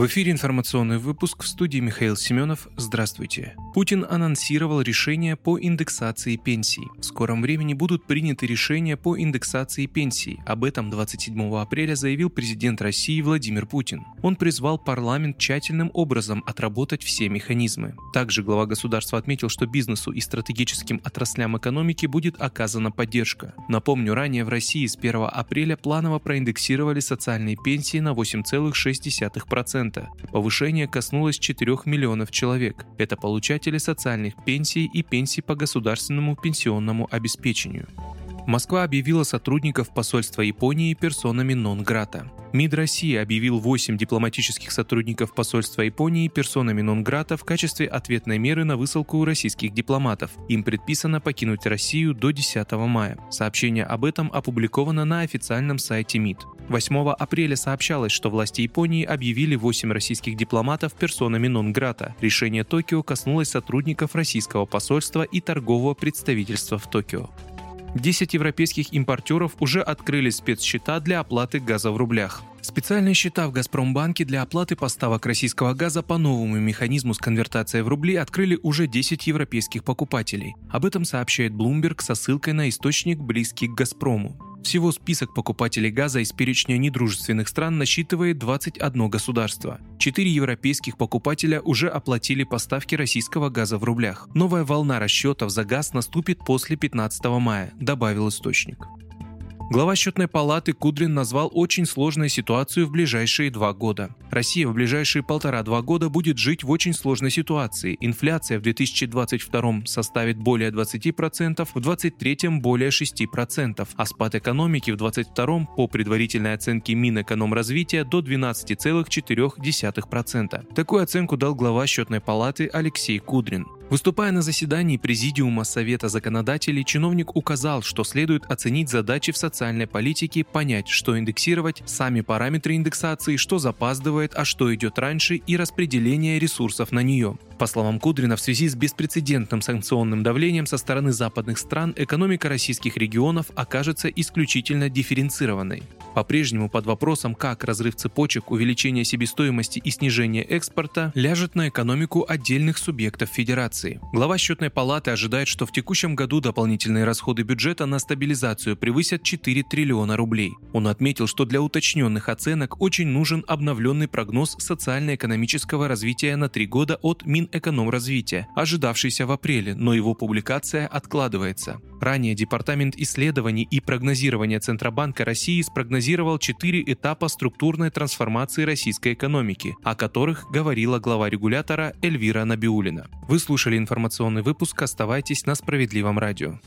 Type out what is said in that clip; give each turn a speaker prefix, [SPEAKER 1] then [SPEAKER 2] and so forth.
[SPEAKER 1] В эфире информационный выпуск в студии Михаил Семенов. Здравствуйте. Путин анонсировал решение по индексации пенсий. В скором времени будут приняты решения по индексации пенсий. Об этом 27 апреля заявил президент России Владимир Путин. Он призвал парламент тщательным образом отработать все механизмы. Также глава государства отметил, что бизнесу и стратегическим отраслям экономики будет оказана поддержка. Напомню, ранее в России с 1 апреля планово проиндексировали социальные пенсии на 8,6%. Повышение коснулось 4 миллионов человек. Это получатели социальных пенсий и пенсий по государственному пенсионному обеспечению. Москва объявила сотрудников посольства Японии персонами нон-грата. МИД России объявил 8 дипломатических сотрудников посольства Японии персонами нон-грата в качестве ответной меры на высылку российских дипломатов. Им предписано покинуть Россию до 10 мая. Сообщение об этом опубликовано на официальном сайте МИД. 8 апреля сообщалось, что власти Японии объявили 8 российских дипломатов персонами нон-грата. Решение Токио коснулось сотрудников российского посольства и торгового представительства в Токио. 10 европейских импортеров уже открыли спецсчета для оплаты газа в рублях. Специальные счета в «Газпромбанке» для оплаты поставок российского газа по новому механизму с конвертацией в рубли открыли уже 10 европейских покупателей. Об этом сообщает Bloomberg со ссылкой на источник, близкий к «Газпрому». Всего список покупателей газа из перечня недружественных стран насчитывает 21 государство. Четыре европейских покупателя уже оплатили поставки российского газа в рублях. Новая волна расчетов за газ наступит после 15 мая, добавил источник. Глава счетной палаты Кудрин назвал очень сложную ситуацию в ближайшие два года. Россия в ближайшие полтора-два года будет жить в очень сложной ситуации. Инфляция в 2022 составит более 20%, в 2023 более 6%, а спад экономики в 2022 по предварительной оценке Минэкономразвития до 12,4%. Такую оценку дал глава счетной палаты Алексей Кудрин. Выступая на заседании Президиума Совета законодателей, чиновник указал, что следует оценить задачи в социальной политике, понять, что индексировать, сами параметры индексации, что запаздывает, а что идет раньше и распределение ресурсов на нее. По словам Кудрина, в связи с беспрецедентным санкционным давлением со стороны западных стран экономика российских регионов окажется исключительно дифференцированной. По-прежнему под вопросом, как разрыв цепочек, увеличение себестоимости и снижение экспорта ляжет на экономику отдельных субъектов федерации. Глава счетной палаты ожидает, что в текущем году дополнительные расходы бюджета на стабилизацию превысят 4 триллиона рублей. Он отметил, что для уточненных оценок очень нужен обновленный прогноз социально-экономического развития на три года от Минэкономразвития, ожидавшийся в апреле, но его публикация откладывается. Ранее Департамент исследований и прогнозирования Центробанка России спрогнозировал четыре этапа структурной трансформации российской экономики, о которых говорила глава регулятора Эльвира Набиулина. Вы слушали информационный выпуск, оставайтесь на Справедливом радио.